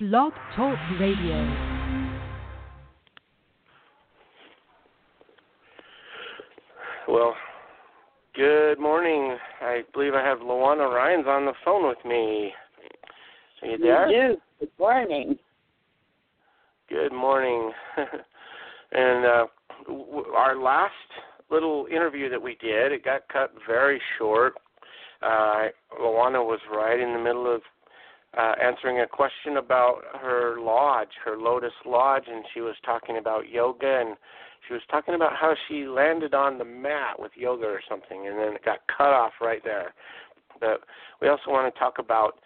Blog Talk Radio. Well, good morning. I believe I have Lawanna Rines on the phone with me. Are you there? You do. Good morning. Good morning. and uh, w- our last little interview that we did, it got cut very short. Uh, Luana was right in the middle of uh, answering a question about her lodge, her Lotus Lodge, and she was talking about yoga and she was talking about how she landed on the mat with yoga or something, and then it got cut off right there. But we also want to talk about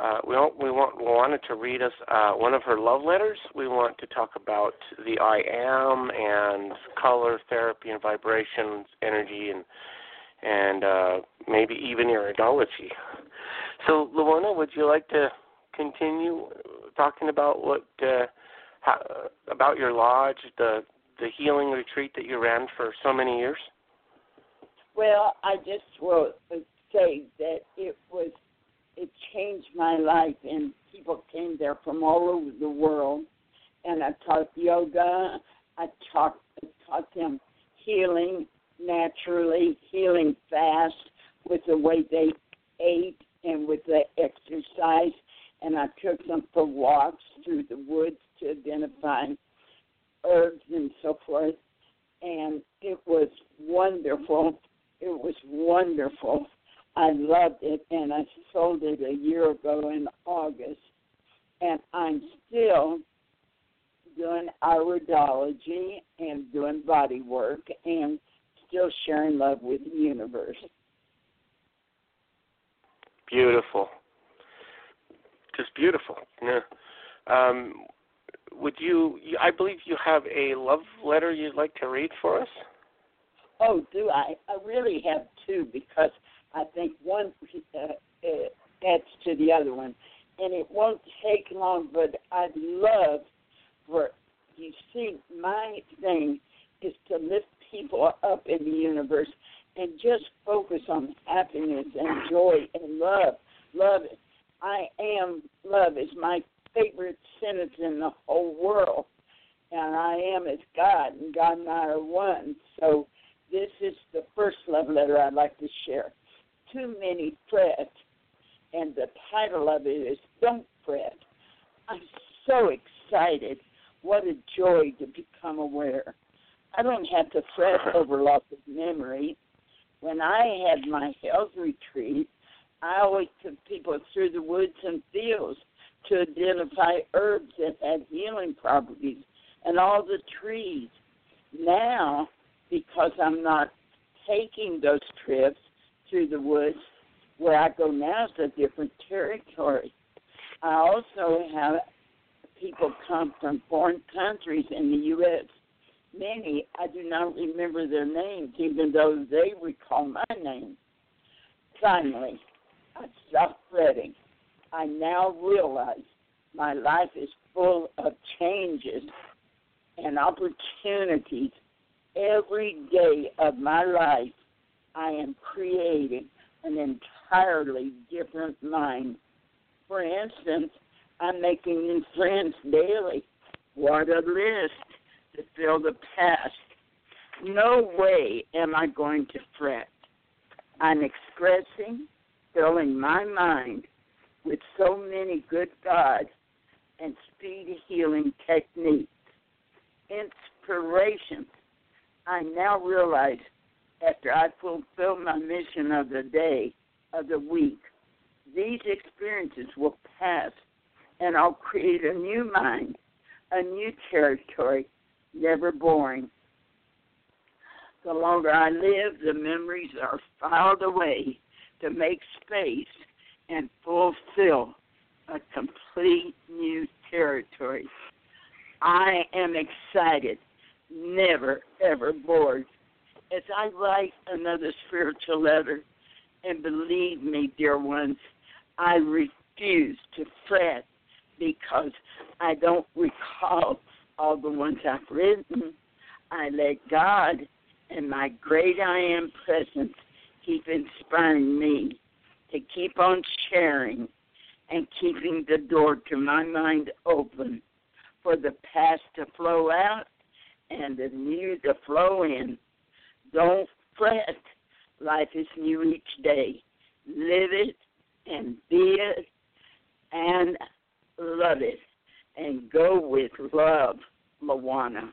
uh, we want we want we wanted to read us uh, one of her love letters. We want to talk about the I am and color therapy and vibrations, energy, and and uh, maybe even iridology. So, Lawanna, would you like to continue talking about what uh, how, about your lodge, the the healing retreat that you ran for so many years? Well, I just will say that it was it changed my life, and people came there from all over the world. And I taught yoga. I taught taught them healing naturally, healing fast with the way they ate and with the exercise. And I took them for walks through the woods to identify herbs and so forth. And it was wonderful. It was wonderful. I loved it, and I sold it a year ago in August. And I'm still doing iridology and doing body work and still sharing love with the universe. Beautiful. Just beautiful. Yeah. Um, would you? I believe you have a love letter you'd like to read for us. Oh, do I? I really have two because I think one uh, uh, adds to the other one, and it won't take long. But I'd love for you see my thing is to lift people up in the universe and just focus on happiness and joy and love. Love. I am love is my favorite sentence in the whole world. And I am as God, and God and I are one. So this is the first love letter I'd like to share. Too many fret, and the title of it is Don't Fret. I'm so excited. What a joy to become aware. I don't have to fret over loss of memory. When I had my health retreat, I always took people through the woods and fields to identify herbs that had healing properties and all the trees. Now, because I'm not taking those trips through the woods, where I go now is a different territory. I also have people come from foreign countries in the U.S. Many, I do not remember their names, even though they recall my name. Finally, I stopped fretting. I now realize my life is full of changes and opportunities. Every day of my life, I am creating an entirely different mind. For instance, I'm making new friends daily. What a list to fill the past. No way am I going to fret. I'm expressing, filling my mind with so many good thoughts and speed healing techniques. Inspiration. I now realize after I fulfill my mission of the day, of the week, these experiences will pass and I'll create a new mind, a new territory, never boring. The longer I live, the memories are filed away to make space and fulfill a complete new territory. I am excited, never ever bored. As I write another spiritual letter, and believe me, dear ones, I refuse to fret because I don't recall all the ones I've written. I let God and my great I am presence keep inspiring me to keep on sharing and keeping the door to my mind open for the past to flow out and the new to flow in. Don't fret. Life is new each day. Live it and be it and love it and go with love, Lawanna.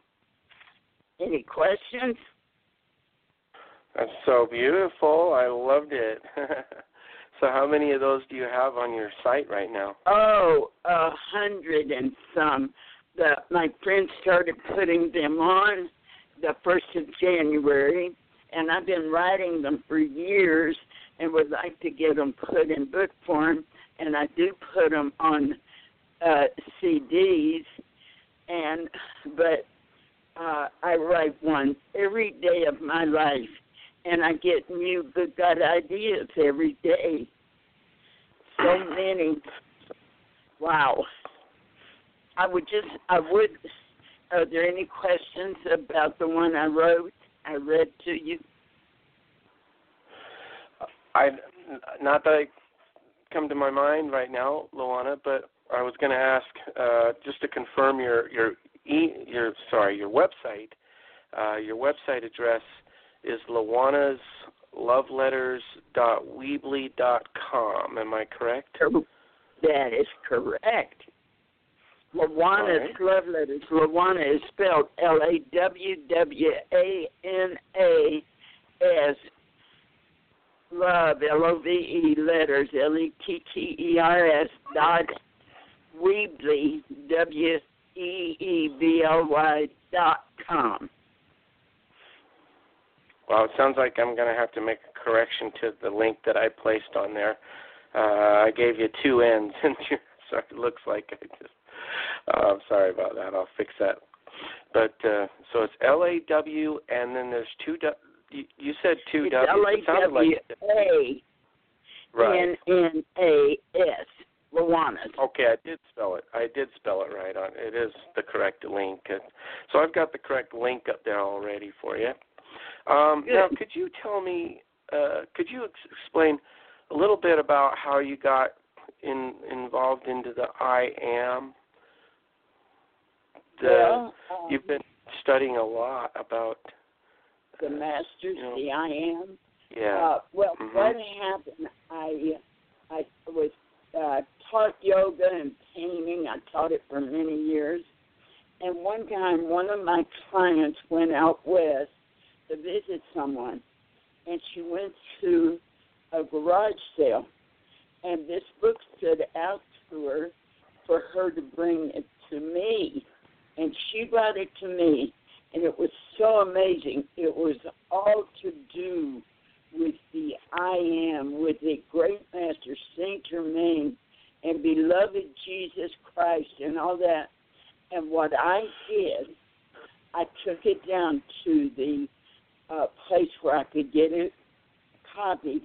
Any questions? That's so beautiful. I loved it. so, how many of those do you have on your site right now? Oh, a hundred and some. The my friends started putting them on the first of January, and I've been writing them for years, and would like to get them put in book form. And I do put them on uh, CDs, and but uh, I write one every day of my life, and I get new good God ideas every day. So many. Wow. I would just, I would. Are there any questions about the one I wrote? I read to you. I not that I come to my mind right now, Lawanna, but I was going to ask uh, just to confirm your your e, your sorry your website. Uh, your website address is Lawanna's loveletters.weebly.com. Am I correct? That is correct. Lawanna's right. love letters. Lawana is spelled L A W W A N A S. Love L O V E letters L E T T E R S dot Weebly W E E B L Y dot com. Well, it sounds like I'm going to have to make a correction to the link that I placed on there. Uh, I gave you two ends, and you, so it looks like I just. Uh, I'm sorry about that. I'll fix that. But uh, so it's L A W, and then there's two. Du- you, you said two It's W. L A W like A right. N N A S. Lawanna's. Okay, I did spell it. I did spell it right on. It is the correct link. So I've got the correct link up there already for you. Um, Good. now, could you tell me? Uh, could you ex- explain a little bit about how you got in involved into the I am? The, well, um, you've been studying a lot about. the masters, you know, the I am. Yeah. Uh, well, Mhm. what happened? I I was uh, taught yoga and painting. I taught it for many years. And one time, one of my clients went out west to visit someone, and she went to a garage sale, and this book stood out to her for her to bring it to me, and she brought it to me, and it was so amazing. It was all to do with the I am, with the great master Saint Germain and beloved Jesus Christ and all that. And what I did, I took it down to the uh, place where I could get it copied,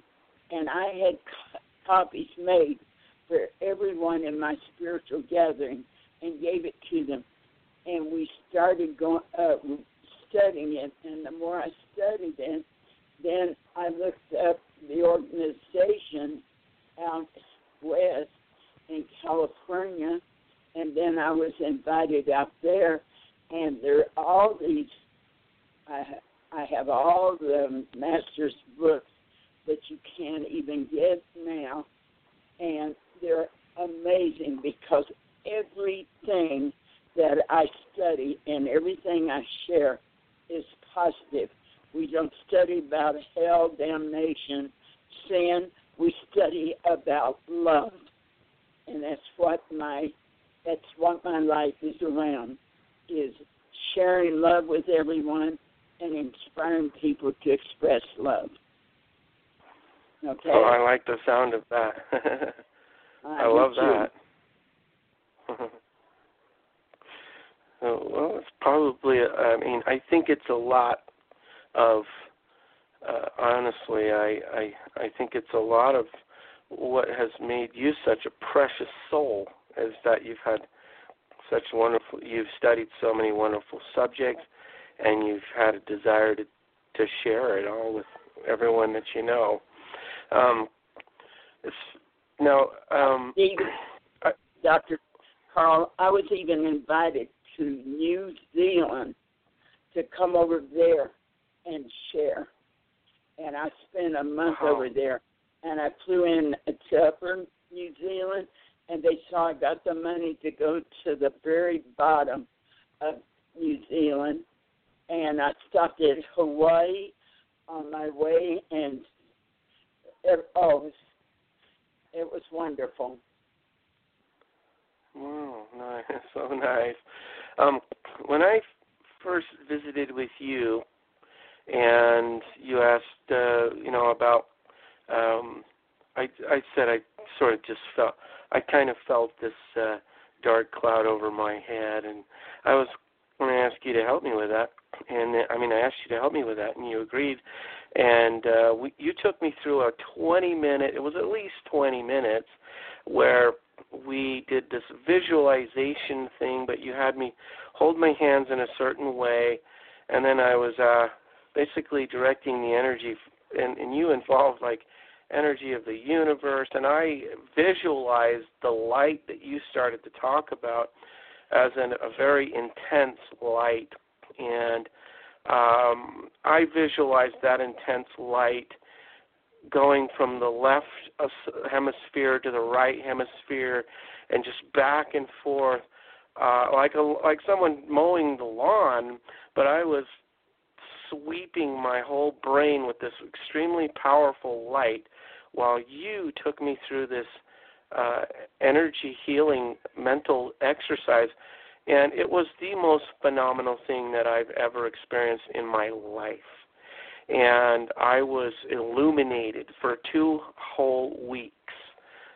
and I had co- copies made for everyone in my spiritual gathering and gave it to them. And we started going uh, studying it, and the more I studied it, then I looked up the organization out west in California, and then I was invited out there, and there are all these. I I have all the master's books that you can't even get now, and they're amazing because everything that I study and everything I share is positive. We don't study about hell, damnation, sin. We study about love, and that's what my that's what my life is around: is sharing love with everyone and inspiring people to express love. Okay, Oh, I like the sound of that. I do love that. so well, it's probably. I mean, I think it's a lot of. Uh, honestly, I, I I think it's a lot of what has made you such a precious soul is that you've had such wonderful. You've studied so many wonderful subjects, and you've had a desire to to share it all with everyone that you know. Um, it's, now, um, I, Dr. Carl, I was even invited to New Zealand to come over there and share. And I spent a month wow. over there. And I flew in to Upper New Zealand, and they saw I got the money to go to the very bottom of New Zealand. And I stopped at Hawaii on my way, and it, oh, it was, it was wonderful. Wow, nice, so nice. Um, when I first visited with you, and you asked, uh, you know, about, um, I I said I sort of just felt, I kind of felt this uh, dark cloud over my head, and I was going to ask you to help me with that. And I mean, I asked you to help me with that, and you agreed. And uh, we, you took me through a 20 minute, it was at least 20 minutes, where we did this visualization thing, but you had me hold my hands in a certain way, and then I was uh, basically directing the energy, and, and you involved like energy of the universe, and I visualized the light that you started to talk about as an, a very intense light, and um, I visualized that intense light going from the left hemisphere to the right hemisphere and just back and forth uh like a like someone mowing the lawn but i was sweeping my whole brain with this extremely powerful light while you took me through this uh energy healing mental exercise and it was the most phenomenal thing that I've ever experienced in my life and I was illuminated for two whole weeks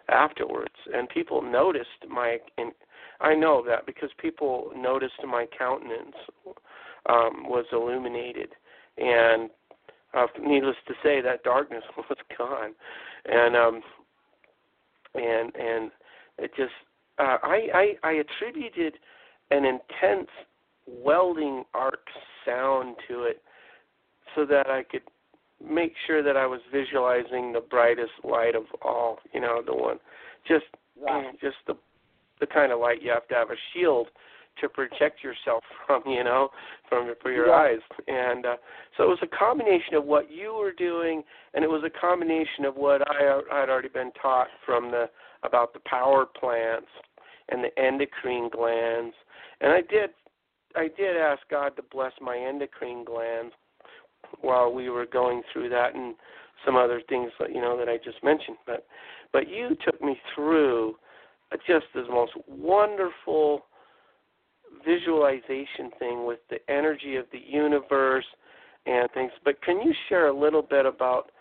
afterwards. And people noticed my. In, I know that because people noticed my countenance um, was illuminated, and uh, needless to say, that darkness was gone, and um, and and it just. Uh, I, I I attributed an intense welding arc sound to it so that I could make sure that I was visualizing the brightest light of all, you know, the one just right. just the the kind of light you have to have a shield to protect yourself from, you know, from for your yeah. eyes. And uh, so it was a combination of what you were doing, and it was a combination of what I I had already been taught from the about the power plants and the endocrine glands. And I did I did ask God to bless my endocrine glands while we were going through that and some other things that you know that I just mentioned. But but you took me through just this most wonderful visualization thing with the energy of the universe and things. But can you share a little bit about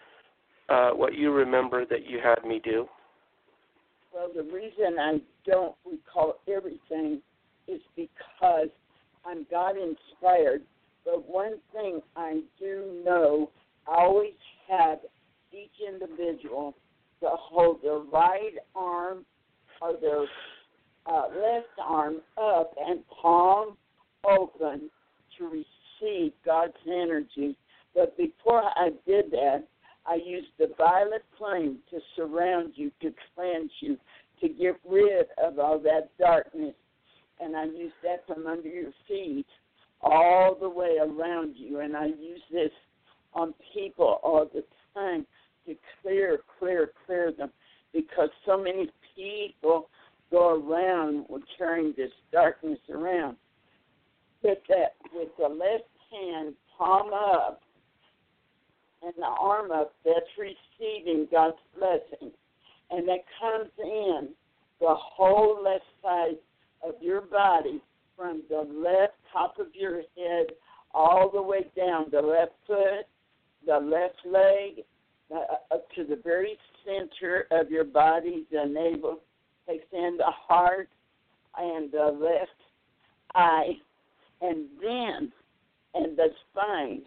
uh, what you remember that you had me do? Well, the reason I don't recall everything is because I'm God inspired but one thing I do know, I always had each individual to hold their right arm or their uh, left arm up and palm open to receive God's energy. But before I did that, I used the violet flame to surround you, to cleanse you, to get rid of all that darkness. And I used that from under your feet all the way around you. And I use this on people all the time to clear, clear, clear them because so many people go around with carrying this darkness around. With that, with the left hand palm up and the arm up, that's receiving God's blessing. And that comes in the whole left side of your body from the left top of your head all the way down the left foot, the left leg, uh, up to the very center of your body, the navel, in the heart and the left eye, and then and the spine,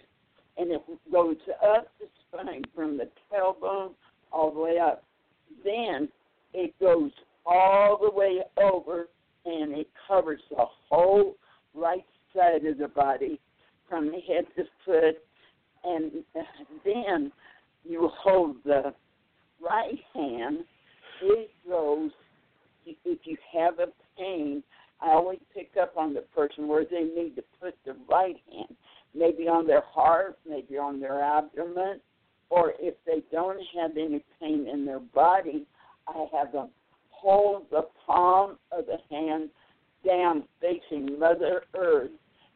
and it goes up the spine from the tailbone all the way up. Then it goes all the way over, and it covers the whole right side of the body from the head to foot, and then you hold the right hand. It goes. If you have a pain, I always pick up on the person where they need to put the right hand, maybe on their heart, maybe on their abdomen, or if they don't have any pain in their body, I have them hold the palm of the hand down facing Mother Earth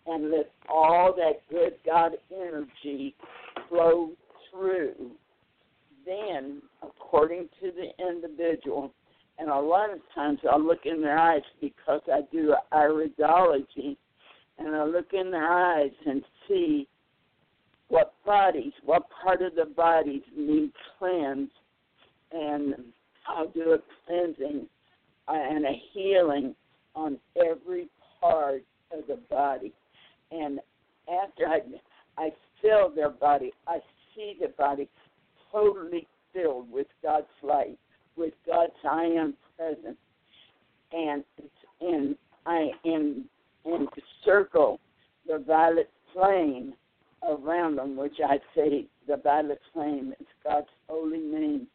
and let all that good God energy flow through. Then, according to the individual, and a lot of times I look in their eyes because I do iridology, and I look in their eyes and see what bodies, what part of the bodies need cleansed, and I'll do a cleansing and a healing on every part of the body. And after I, I feel their body, I see the body totally filled with God's light, with God's I am presence. And it's in I am in the circle the violet flame around them, which I say the violet flame is God's holy name,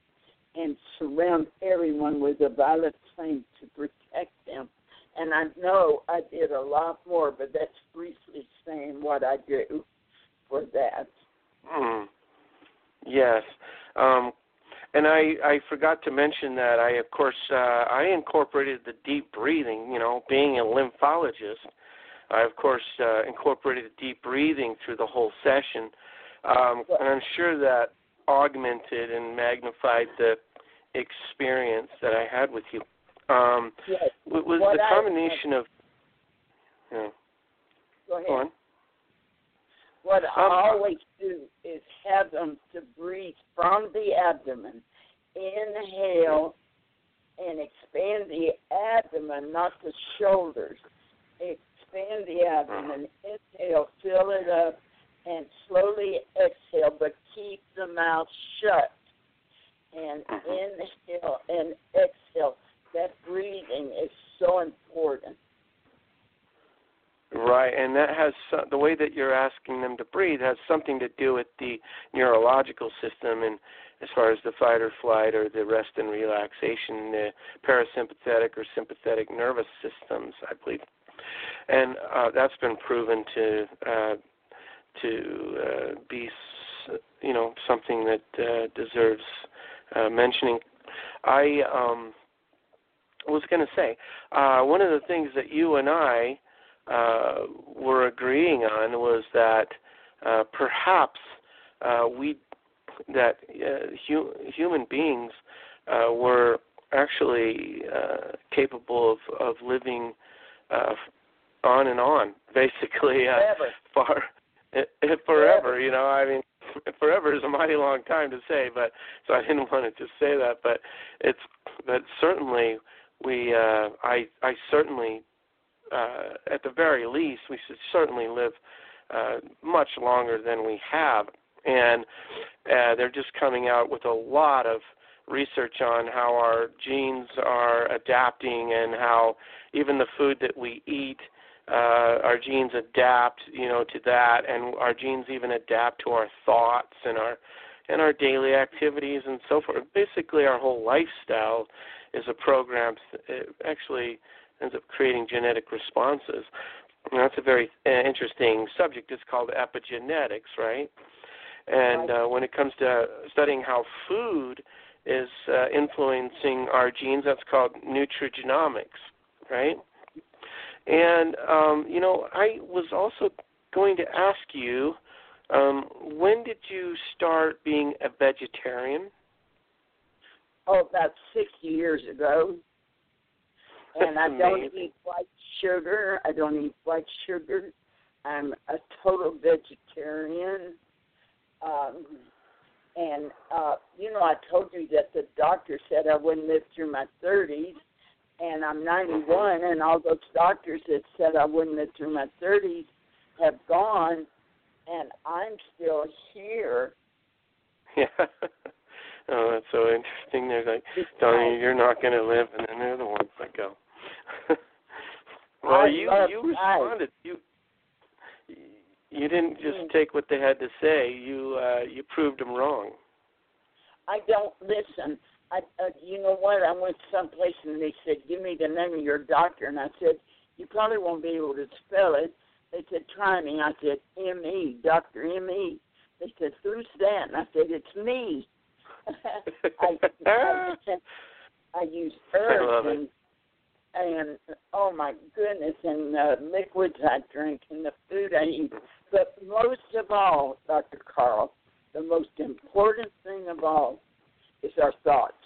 and surround everyone with a violet flame to protect them. And I know I did a lot more, but that's briefly saying what I do for that. Mm. Yes. Um, and I, I forgot to mention that I, of course, uh, I incorporated the deep breathing. You know, being a lymphologist, I, of course, uh, incorporated deep breathing through the whole session. Um, and I'm sure that augmented and magnified the experience that I had with you. Um, yes. Was what the combination I, of. Yeah. Go ahead. Go on. What Um, I always do is have them to breathe from the abdomen. Inhale and expand the abdomen, not the shoulders. Expand the abdomen. Inhale, fill it up, and slowly exhale, but keep the mouth shut. And inhale and exhale. That breathing is so important. Right, and that has so- the way that you're asking them to breathe has something to do with the neurological system, and as far as the fight or flight or the rest and relaxation, the parasympathetic or sympathetic nervous systems, I believe, and uh, that's been proven to uh, to uh, be, you know, something that uh, deserves uh, mentioning. I um, was going to say uh, one of the things that you and I uh, were agreeing on was that uh, perhaps uh, we that uh, hu- human beings uh, were actually uh, capable of of living uh, on and on, basically uh, far eh, forever. You know, I mean, forever is a mighty long time to say, but so I didn't want to just say that, but it's but certainly we uh, I I certainly uh, at the very least, we should certainly live uh, much longer than we have. And uh, they're just coming out with a lot of research on how our genes are adapting and how even the food that we eat, our genes adapt, you know, to that, and our genes even adapt to our thoughts and our and our daily activities and so forth. Basically, our whole lifestyle is a program. It actually ends up creating genetic responses. And that's a very uh, interesting subject. It's called epigenetics, right? And uh, when it comes to studying how food is uh, influencing our genes, that's called nutrigenomics, right? And um, you know, I was also going to ask you, um, when did you start being a vegetarian? Oh, about 60 years ago. And I don't eat white sugar. I don't eat white sugar. I'm a total vegetarian. Um, and uh, you know, I told you that the doctor said I wouldn't live through my 30s, and I'm 91, and all those doctors that said I wouldn't live through my 30s have gone, and I'm still here. Yeah. oh, that's so interesting. They're like you you're not going to live, and then they're the ones that go. well, I you you life. responded. You you didn't just Mm. take what they had to say. You uh you proved them wrong. I don't listen. I, uh, you know what? I went someplace and they said, "Give me the name of your doctor," and I said, "You probably won't be able to spell it." They said, "Try me." I said, "M E, Doctor M E." They said, "Who's that?" And I said, "It's me." I, I, I use herbs and, and oh my goodness, and uh, liquids I drink and the food I eat. But most of all, Dr. Carl, the most important thing of all is our thoughts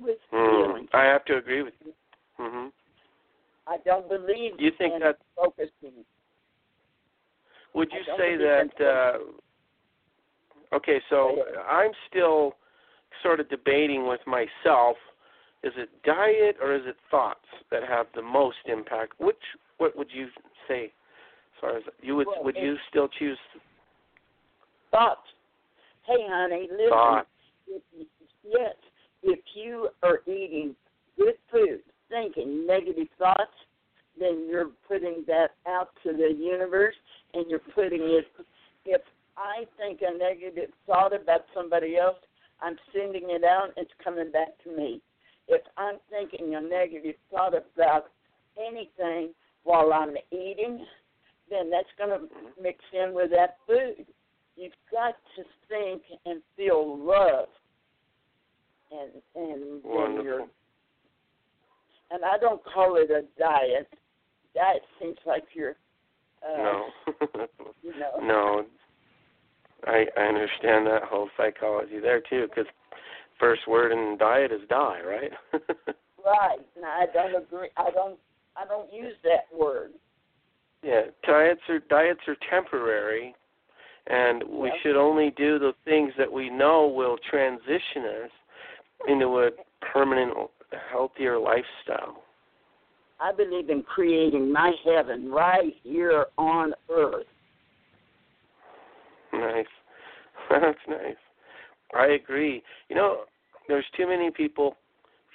with Mm, feelings. I have to agree with you. Mhm. I don't believe You think in that- focusing. Would you say that? Uh, okay, so I'm still sort of debating with myself: is it diet or is it thoughts that have the most impact? Which what would you say? As far as you would, Well, would you still choose Thoughts. Hey, honey, listen. thought? If, yes, if you are eating good food, thinking negative thoughts, then you're putting that out to the universe and you're putting it. If I think a negative thought about somebody else, I'm sending it out, it's coming back to me. If I'm thinking a negative thought about anything while I'm eating, then that's going to mix in with that food. You've got to think and feel love, and and. Wonderful. And I don't call it a diet. Diet seems like you're. Uh, No. You know. no. I I understand that whole psychology there too, because first word in diet is die, right? Right. No, I don't agree. I don't. I don't use that word. Yeah, diets are diets are temporary, and we Yeah. should only do the things that we know will transition us into a permanent, healthier lifestyle. I believe in creating my heaven right here on earth. Nice, that's nice. I agree. You know, there's too many people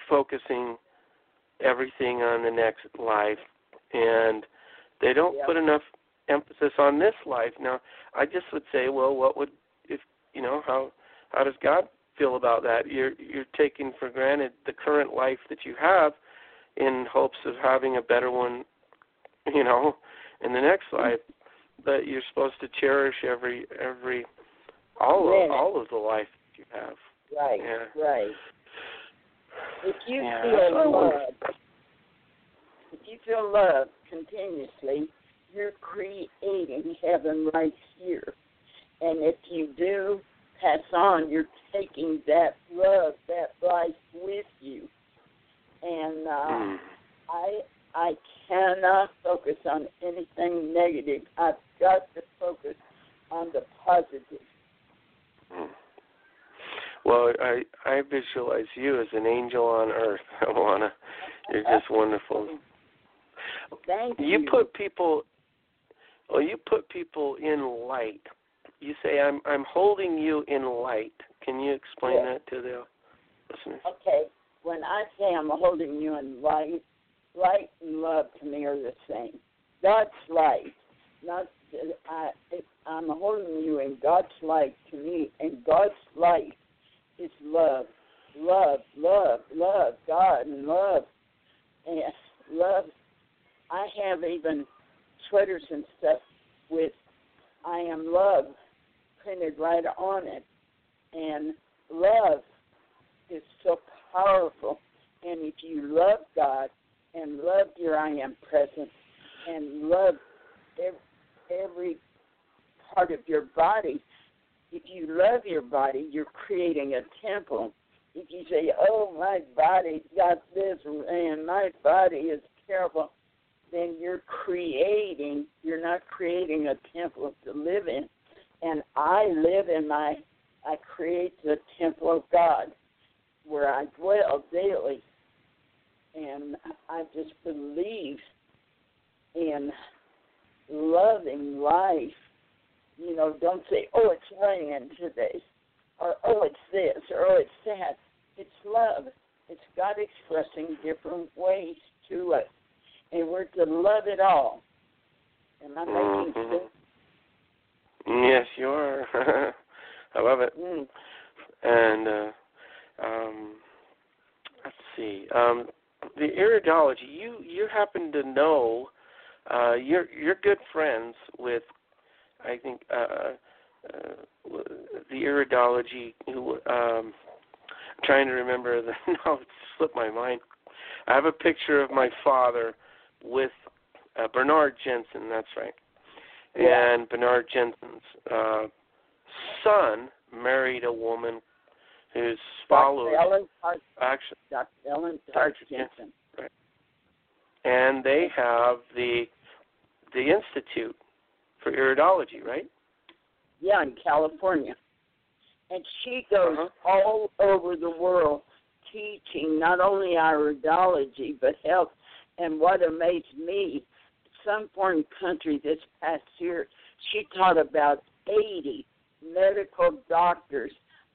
focusing everything on the next life, and they don't Yeah. put enough emphasis on this life. Now, I just would say, well, what would if you know how how does God feel about that? You're you're taking for granted the current life that you have in hopes of having a better one, you know, in the next mm-hmm. life. But you're supposed to cherish every every all of all of the life that you have. Right. Yeah. Right. If you Yeah, that's what I feel love, if you feel love continuously, you're creating heaven right here. And if you do pass on, you're taking that love, that life with you. And uh, Mm. I I cannot focus on anything negative. I've got to focus on the positive. Mm. Well, I I visualize you as an angel on earth, Alana. You're just wonderful. Thank you. You put people well, you put people in light. You say I'm I'm holding you in light. Can you explain that to the listeners? Okay, when I say I'm holding you in light, light and love to me are the same. God's light, not I. I'm holding you in God's light to me, and God's light is love, love, love, love, God and love, and love. I have even sweaters and stuff with "I am love" printed right on it, and love is so powerful. And if you love God and love your I am presence and love every, part of your body, if you love your body, you're creating a temple. If you say, "Oh, my body's got this and my body is terrible," then you're creating. You're not creating a temple to live in. And I live in my. I create the temple of God where I dwell daily. And I just believe in loving life. You know, don't say, "Oh, it's raining today," or "Oh, it's this," or "Oh, it's that." It's love. It's God expressing different ways to us, and we're to love it all. Am I making Mhm. sense? Yes, you are. I love it. Mm. And uh, um, let's see. Um, the iridology. You you happen to know. Uh, you're you're good friends with, I think, uh, uh, the iridology. Who um, I'm trying to remember the. No, it slipped my mind. I have a picture of my father with uh, Bernard Jensen. That's right. Yeah. And Bernard Jensen's uh, son married a woman who's followers Dr. Ellen Tart, actually, Dr. Ellen Dr. Tart Jensen. Jensen. and they have the the institute for iridology, right? Yeah, in California. And she goes Uh-huh. all over the world teaching not only iridology but health. And what amazed me, some foreign country this past year, she taught about 80 medical doctors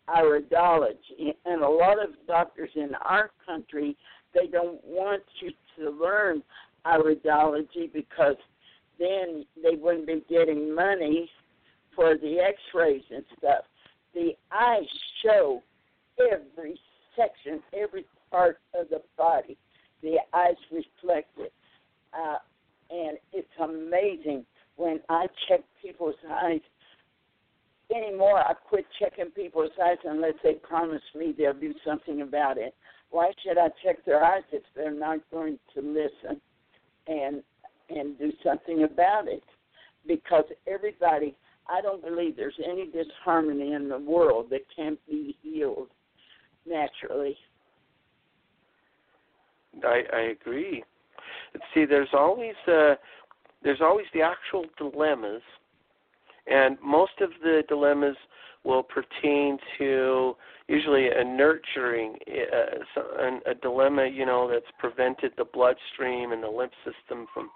iridology. And a lot of doctors in our country, they don't want you to learn iridology because then they wouldn't be getting money for the x-rays and stuff. The eyes show every section, every part of the body. The eyes reflect it. Uh, and it's amazing when I check people's eyes. Anymore, I quit checking people's eyes unless they promise me they'll do something about it. Why should I check their eyes if they're not going to listen and and do something about it? Because everybody, I don't believe there's any disharmony in the world that can't be healed naturally. I I agree. See, there's always uh, there's always the actual dilemmas, and most of the dilemmas will pertain to usually a nurturing uh, a dilemma, you know, that's prevented the bloodstream and the lymph system from.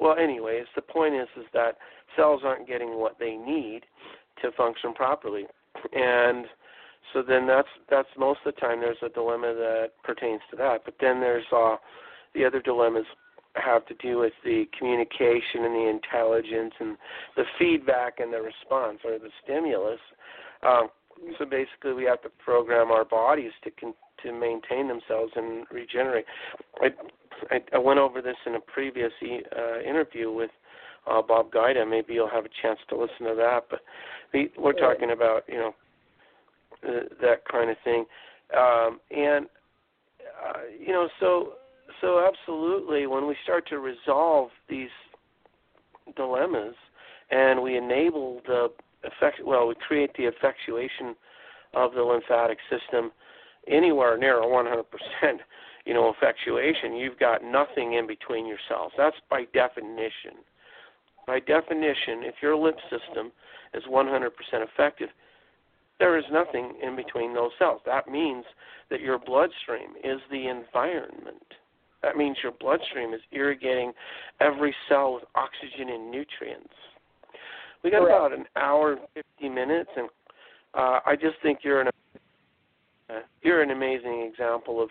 Well, anyways, the point is is that cells aren't getting what they need to function properly, and so then that's that's most of the time there's a dilemma that pertains to that. But then there's uh, the other dilemmas have to do with the communication and the intelligence and the feedback and the response or the stimulus. Um, so basically, we have to program our bodies to con- to maintain themselves and regenerate. I, I, I went over this in a previous e- uh, interview with uh, Bob Guida. Maybe you'll have a chance to listen to that. But we, we're talking about you know uh, that kind of thing, um, and uh, you know so so absolutely when we start to resolve these dilemmas and we enable the effect well we create the effectuation of the lymphatic system anywhere near a 100% you know effectuation you've got nothing in between your cells that's by definition. By definition if your lymph system is 100% effective there is nothing in between those cells. That means that your bloodstream is the environment that means your bloodstream is irrigating every cell with oxygen and nutrients. We got Correct. about an hour and 50 minutes, and uh, I just think you're an uh, you're an amazing example of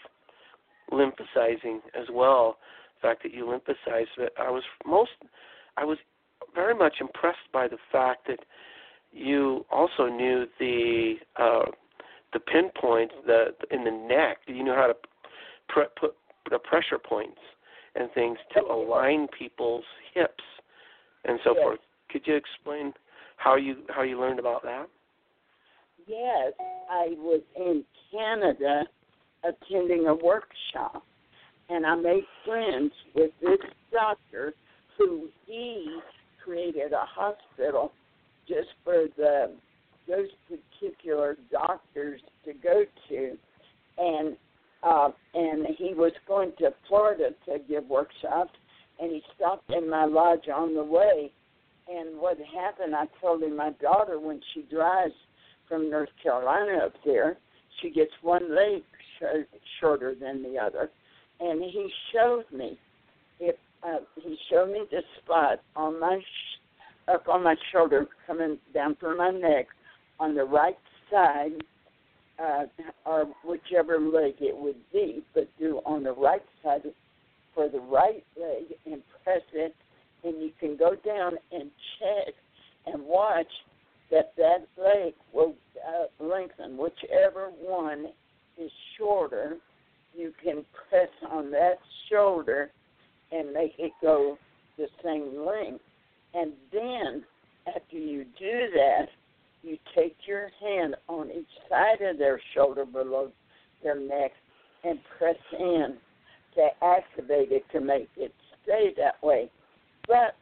lymphosizing as well. The fact that you lymphocyze, but I was most I was very much impressed by the fact that you also knew the uh, the pinpoints the in the neck. You knew how to pre- put the pressure points and things to align people's hips and so Yes. forth. Could you explain how you how you learned about that? Yes, I was in Canada attending a workshop, and I made friends with this doctor who he created a hospital just for the those particular doctors to go to, and uh, and he was going to Florida to give workshops, and he stopped in my lodge on the way. And what happened, I told him my daughter when she drives from North Carolina up there, she gets one leg sh- shorter than the other. and he showed me if uh, he showed me the spot on my sh- up on my shoulder, coming down through my neck, on the right side, uh, or whichever leg it would be, but do on the right side for the right leg and press it, and you can go down and check and watch that that leg will uh, lengthen. Whichever one is shorter, you can press on that shoulder and make it go the same length. And then, after you do that, you take your hand on each side of their shoulder below their neck and press in to activate it to make it stay that way. But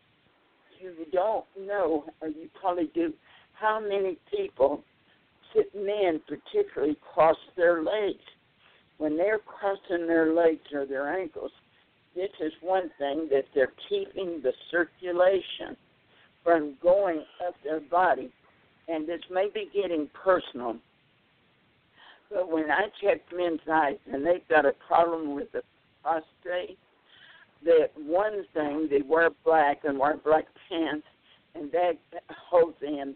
you don't know, or you probably do, how many people, sit men particularly, cross their legs. When they're crossing their legs or their ankles, this is one thing that they're keeping the circulation from going up their body. And this may be getting personal. But when I check men's eyes and they've got a problem with the prostate, that one thing they wear black and wear black pants, and that holds in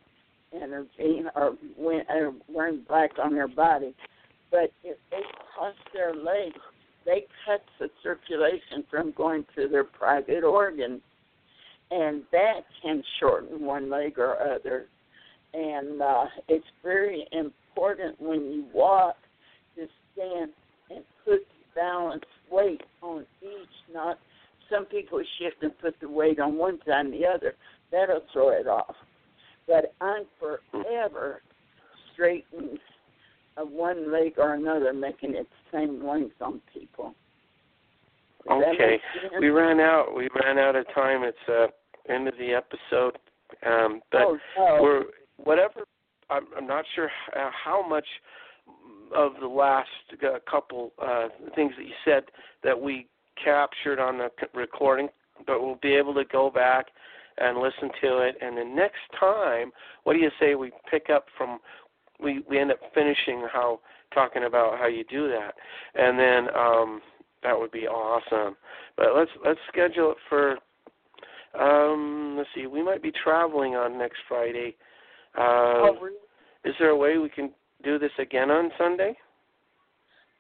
energy or wearing black on their body. But if they cross their legs, they cut the circulation from going to their private organs, and that can shorten one leg or other. And uh, it's very important when you walk to stand and put balanced weight on each. Not some people shift and put the weight on one side and the other. That'll throw it off. But I'm forever straightening of one leg or another, making it the same length on people. Does okay, we ran out. We ran out of time. It's uh, end of the episode. Um, but oh, oh. we're whatever. I'm, I'm not sure how much of the last uh, couple uh, things that you said that we captured on the recording, but we'll be able to go back and listen to it. And the next time, what do you say we pick up from? We we end up finishing how talking about how you do that, and then um, that would be awesome. But let's let's schedule it for. Um, let's see. We might be traveling on next Friday. Uh, oh, really? Is there a way we can do this again on Sunday?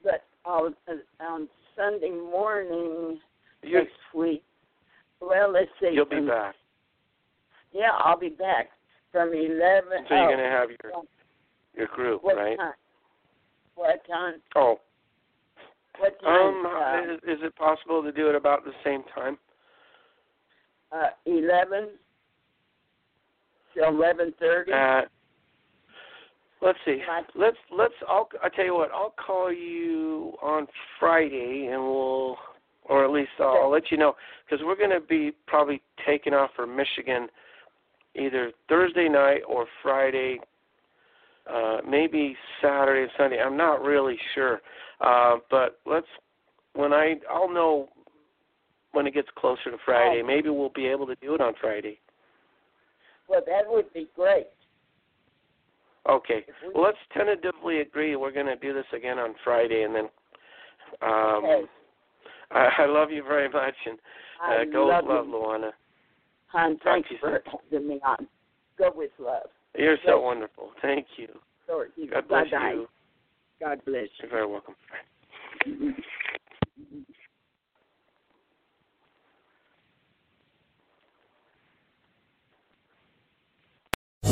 But uh, on Sunday morning You're, next week. Well, let's see. You'll be back. Yeah, I'll be back from eleven. So you're oh, gonna have your your group, what right? Time? What time? Oh. What time? Um, uh, is, is it possible to do it about the same time? uh, eleven till eleven thirty. Uh, let's see. Let's let's. I'll. I tell you what. I'll call you on Friday, and we'll, or at least I'll, I'll let you know because we're going to be probably taking off for Michigan, either Thursday night or Friday. Uh, maybe Saturday and Sunday. I'm not really sure. Uh, but let's. When I I'll know when it gets closer to Friday. Oh. Maybe we'll be able to do it on Friday. Well, that would be great. Okay. Well, let's tentatively agree we're going to do this again on Friday, and then. Um, Okay. I, I love you very much, and uh, go love with love, you. Lawanna. Hon, to you for having me on. Go with love. You're so Yes. wonderful. Thank you. Lord. God bless Bye-bye. you. God bless You're very welcome.